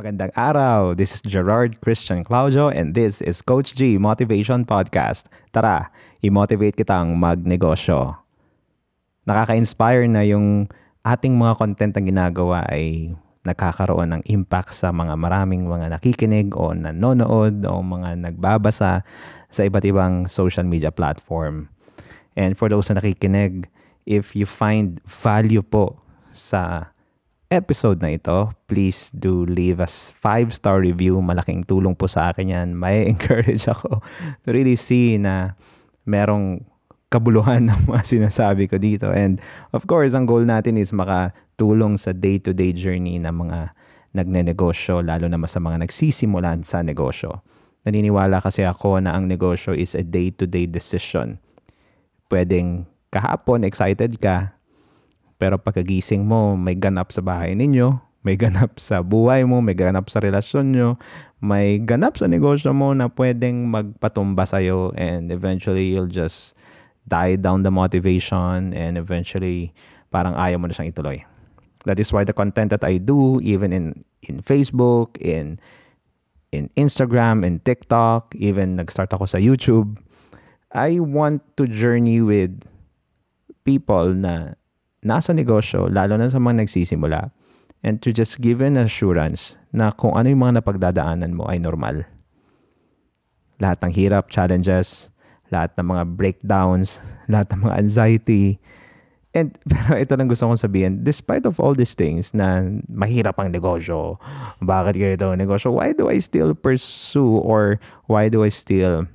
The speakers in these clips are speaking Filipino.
Magandang araw. This is Gerard Christian Claudio and this is Coach G Motivation Podcast. Tara, i-motivate kitang magnegosyo. Nakaka-inspire na yung ating mga content na ginagawa ay nakakaroon ng impact sa mga maraming mga nakikinig o nanonood o mga nagbabasa sa iba't ibang social media platform. And for those na nakikinig, if you find value po sa episode na ito, please do leave us 5-star review. Malaking tulong po sa akin yan. May encourage ako to really see na merong kabuluhan ng mga sinasabi ko dito. And of course, ang goal natin is makatulong sa day-to-day journey ng mga nagnenegosyo, lalo na sa mga nagsisimulan sa negosyo. Naniniwala kasi ako na ang negosyo is a day-to-day decision. Pwedeng kahapon excited ka, pero pagkagising mo, may ganap sa bahay ninyo, may ganap sa buhay mo, may ganap sa relasyon nyo, may ganap sa negosyo mo na pwedeng magpatumba sa'yo and eventually you'll just die down the motivation and eventually parang ayaw mo na siyang ituloy. That is why the content that I do, even in, in Facebook, in, in Instagram, in TikTok, even nag-start ako sa YouTube, I want to journey with people na nasa negosyo, lalo na sa mga nagsisimula, and to just give an assurance na kung ano yung mga napagdadaanan mo ay normal. Lahat ng hirap, challenges, lahat ng mga breakdowns, lahat ng mga anxiety, And pero ito lang gusto kong sabihin, despite of all these things na mahirap ang negosyo, bakit kayo ito negosyo, why do I still pursue or why do I still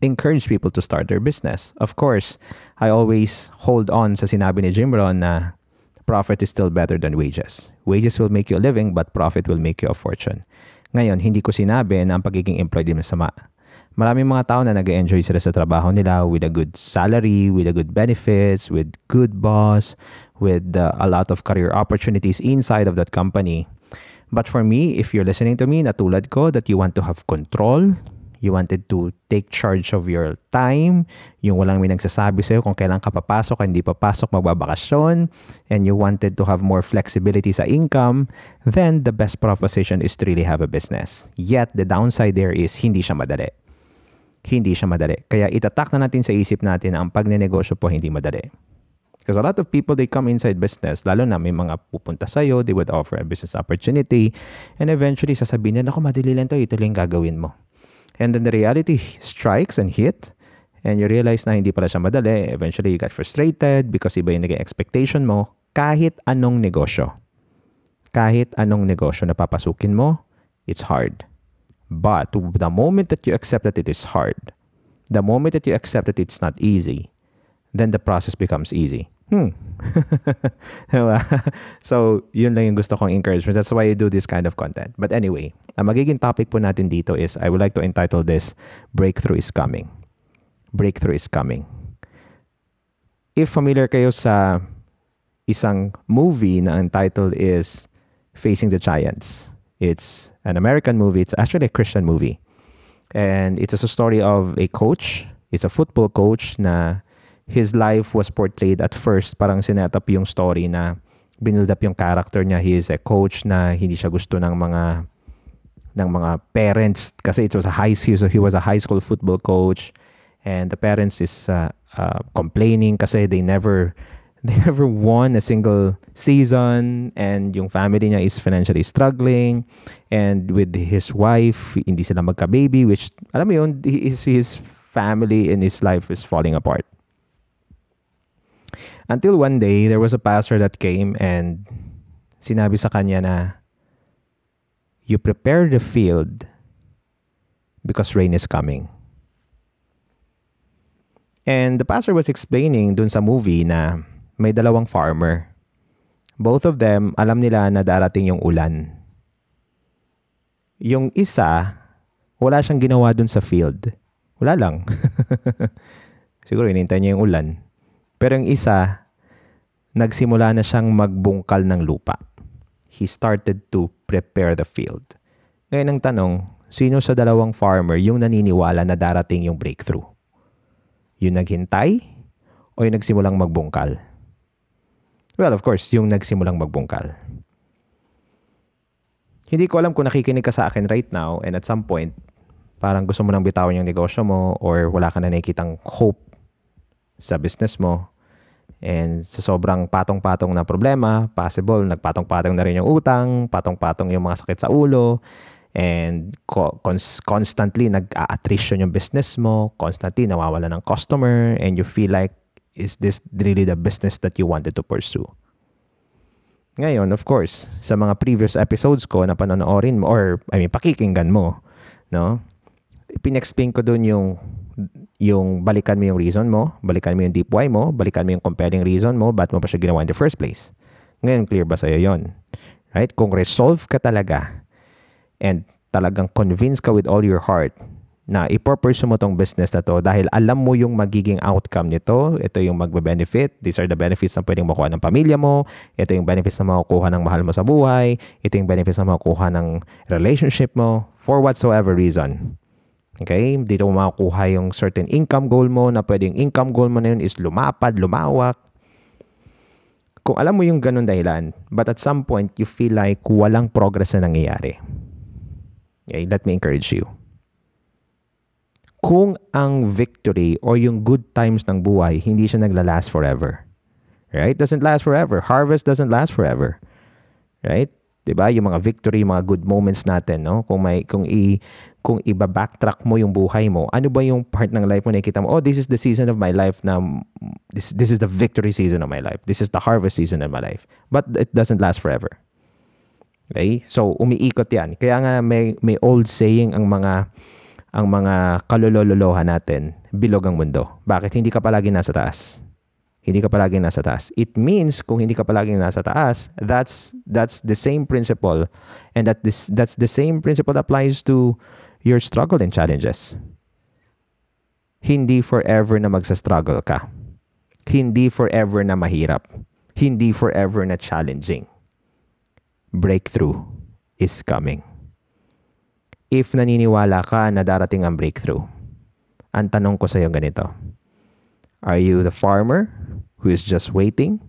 encourage people to start their business. Of course, I always hold on sa sinabi ni Jim Rohn na profit is still better than wages. Wages will make you a living but profit will make you a fortune. Ngayon, hindi ko sinabi na ang pagiging employed ay masama. Maraming mga tao na nag-enjoy sila sa trabaho nila with a good salary, with a good benefits, with good boss, with uh, a lot of career opportunities inside of that company. But for me, if you're listening to me, natulad ko, that you want to have control, You wanted to take charge of your time. Yung walang may nagsasabi sa'yo kung kailan ka papasok, hindi papasok, magbabakasyon. And you wanted to have more flexibility sa income. Then, the best proposition is to really have a business. Yet, the downside there is hindi siya madali. Hindi siya madali. Kaya itatak na natin sa isip natin na ang pagnenegosyo po hindi madali. Because a lot of people, they come inside business, lalo na may mga pupunta sa'yo, they would offer a business opportunity, and eventually sasabihin nila, ako madali lang to, ito lang gagawin mo. And then the reality strikes and hit and you realize na hindi pala siya madali. Eventually, you get frustrated because iba yung naging expectation mo kahit anong negosyo. Kahit anong negosyo na papasukin mo, it's hard. But the moment that you accept that it is hard, the moment that you accept that it's not easy, then the process becomes easy. Hmm. diba? so, yun lang yung gusto kong encouragement. That's why I do this kind of content. But anyway, ang magiging topic po natin dito is, I would like to entitle this, Breakthrough is Coming. Breakthrough is Coming. If familiar kayo sa isang movie na ang title is Facing the Giants. It's an American movie. It's actually a Christian movie. And it is a story of a coach. It's a football coach na his life was portrayed at first, parang sinet up yung story na binuild up yung character niya. He is a coach na hindi siya gusto ng mga ng mga parents kasi it was a high school, so he was a high school football coach. And the parents is uh, uh, complaining kasi they never they never won a single season and yung family niya is financially struggling. And with his wife hindi sila magka-baby which alam mo yun his, his family and his life is falling apart Until one day, there was a pastor that came and sinabi sa kanya na, You prepare the field because rain is coming. And the pastor was explaining dun sa movie na may dalawang farmer. Both of them, alam nila na darating yung ulan. Yung isa, wala siyang ginawa dun sa field. Wala lang. Siguro inintay niya yung ulan. Pero yung isa, nagsimula na siyang magbungkal ng lupa. He started to prepare the field. Ngayon ang tanong, sino sa dalawang farmer yung naniniwala na darating yung breakthrough? Yung naghintay o yung nagsimulang magbungkal? Well, of course, yung nagsimulang magbungkal. Hindi ko alam kung nakikinig ka sa akin right now and at some point, parang gusto mo nang bitawan yung negosyo mo or wala ka na nakikitang hope sa business mo. And sa sobrang patong-patong na problema, possible, nagpatong-patong na rin yung utang, patong-patong yung mga sakit sa ulo, and co- cons- constantly nag-a-attrition yung business mo, constantly nawawala ng customer, and you feel like, is this really the business that you wanted to pursue? Ngayon, of course, sa mga previous episodes ko na panonoodin mo or I mean pakikinggan mo, no? Pinexplain ko doon yung yung balikan mo yung reason mo, balikan mo yung deep why mo, balikan mo yung compelling reason mo, ba't mo pa siya ginawa in the first place. Ngayon, clear ba sa'yo yon? Right? Kung resolve ka talaga and talagang convince ka with all your heart na ipopursue mo tong business na to dahil alam mo yung magiging outcome nito. Ito yung magbe-benefit. These are the benefits na pwedeng makuha ng pamilya mo. Ito yung benefits na makukuha ng mahal mo sa buhay. Ito yung benefits na makukuha ng relationship mo for whatsoever reason. Okay? Dito mo makukuha yung certain income goal mo na pwedeng income goal mo na yun is lumapad, lumawak. Kung alam mo yung ganun dahilan, but at some point, you feel like walang progress na nangyayari. Okay? Let me encourage you kung ang victory or yung good times ng buhay, hindi siya nagla-last forever. Right? Doesn't last forever. Harvest doesn't last forever. Right? 'Di ba? Yung mga victory, mga good moments natin, no? Kung may kung i kung iba-backtrack mo yung buhay mo, ano ba yung part ng life mo na nakikita mo, oh, this is the season of my life na this this is the victory season of my life. This is the harvest season of my life. But it doesn't last forever. Okay? So, umiikot 'yan. Kaya nga may may old saying ang mga ang mga kalolololoha natin, bilog ang mundo. Bakit hindi ka palagi nasa taas? Hindi ka palagi nasa taas. It means kung hindi ka palagi nasa taas, that's that's the same principle and that this that's the same principle that applies to your struggle and challenges. Hindi forever na magsa-struggle ka. Hindi forever na mahirap. Hindi forever na challenging. Breakthrough is coming if naniniwala ka na darating ang breakthrough. Ang tanong ko sa iyo ganito. Are you the farmer who is just waiting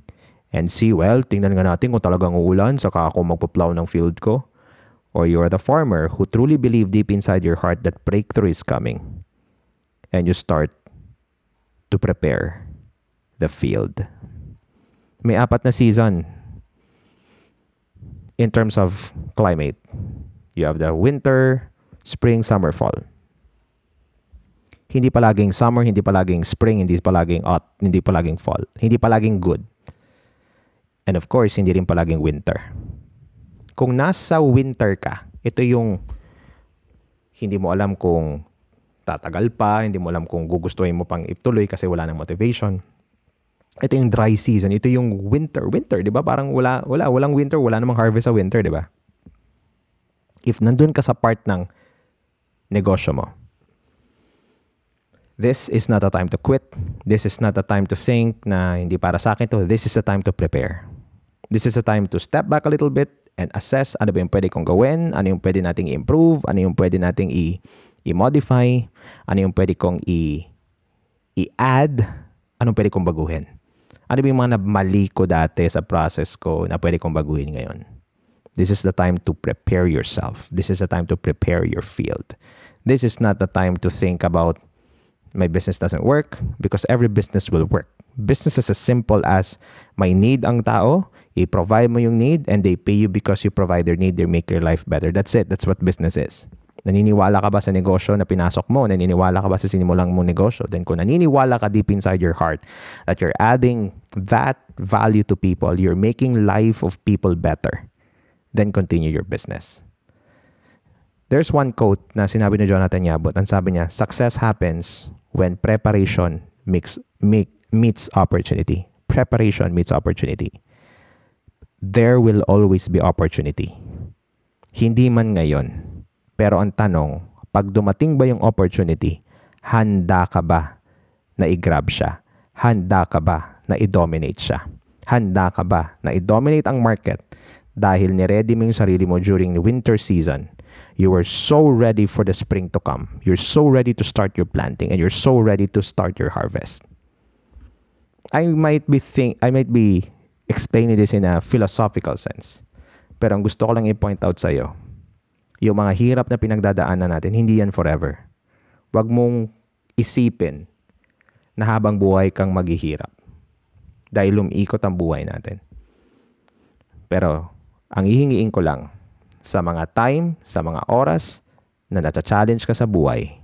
and see, well, tingnan nga natin kung talagang uulan saka ako magpa-plow ng field ko? Or you are the farmer who truly believe deep inside your heart that breakthrough is coming and you start to prepare the field. May apat na season in terms of climate. You have the winter, spring, summer, fall. Hindi palaging summer, hindi palaging spring, hindi palaging hot, hindi palaging fall. Hindi palaging good. And of course, hindi rin palaging winter. Kung nasa winter ka, ito yung hindi mo alam kung tatagal pa, hindi mo alam kung gugustuhin mo pang ituloy kasi wala nang motivation. Ito yung dry season, ito yung winter. Winter, 'di ba? Parang wala wala walang winter, wala namang harvest sa winter, 'di ba? If nandun ka sa part ng negosyo mo. This is not a time to quit. This is not a time to think na hindi para sa akin to. This is a time to prepare. This is a time to step back a little bit and assess ano ba yung pwede kong gawin, ano yung pwede nating improve, ano yung pwede nating i- i-modify, ano yung pwede kong i- i-add, anong pwede kong baguhin. Ano ba yung mga mali ko dati sa process ko na pwede kong baguhin ngayon. This is the time to prepare yourself. This is the time to prepare your field. This is not the time to think about my business doesn't work because every business will work. Business is as simple as may need ang tao, i-provide mo yung need, and they pay you because you provide their need, they make your life better. That's it. That's what business is. Naniniwala ka ba sa negosyo na pinasok mo? Naniniwala ka ba sa sinimulang mong negosyo? Then kung naniniwala ka deep inside your heart that you're adding that value to people, you're making life of people better, then continue your business. There's one quote na sinabi ni Jonathan Yabot. Ang sabi niya, success happens when preparation mix, meet, meets opportunity. Preparation meets opportunity. There will always be opportunity. Hindi man ngayon. Pero ang tanong, pag dumating ba yung opportunity, handa ka ba na i-grab siya? Handa ka ba na i-dominate siya? Handa ka ba na i-dominate ang market dahil ni-ready mo yung sarili mo during winter season You are so ready for the spring to come. You're so ready to start your planting and you're so ready to start your harvest. I might be think I might be explaining this in a philosophical sense. Pero ang gusto ko lang i-point out sa iyo, yung mga hirap na pinagdadaanan natin, hindi yan forever. Huwag mong isipin na habang buhay kang maghihirap. Dahil lumikot ang buhay natin. Pero, ang ihingiin ko lang, sa mga time, sa mga oras na nata-challenge ka sa buhay,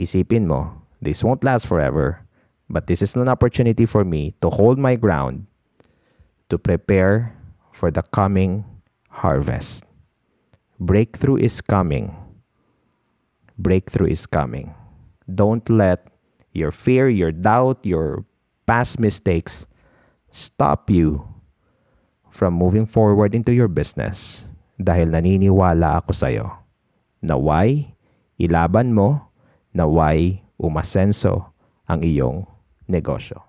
isipin mo, this won't last forever, but this is an opportunity for me to hold my ground, to prepare for the coming harvest. Breakthrough is coming. Breakthrough is coming. Don't let your fear, your doubt, your past mistakes stop you from moving forward into your business dahil naniniwala ako sa'yo. Naway, ilaban mo, naway, umasenso ang iyong negosyo.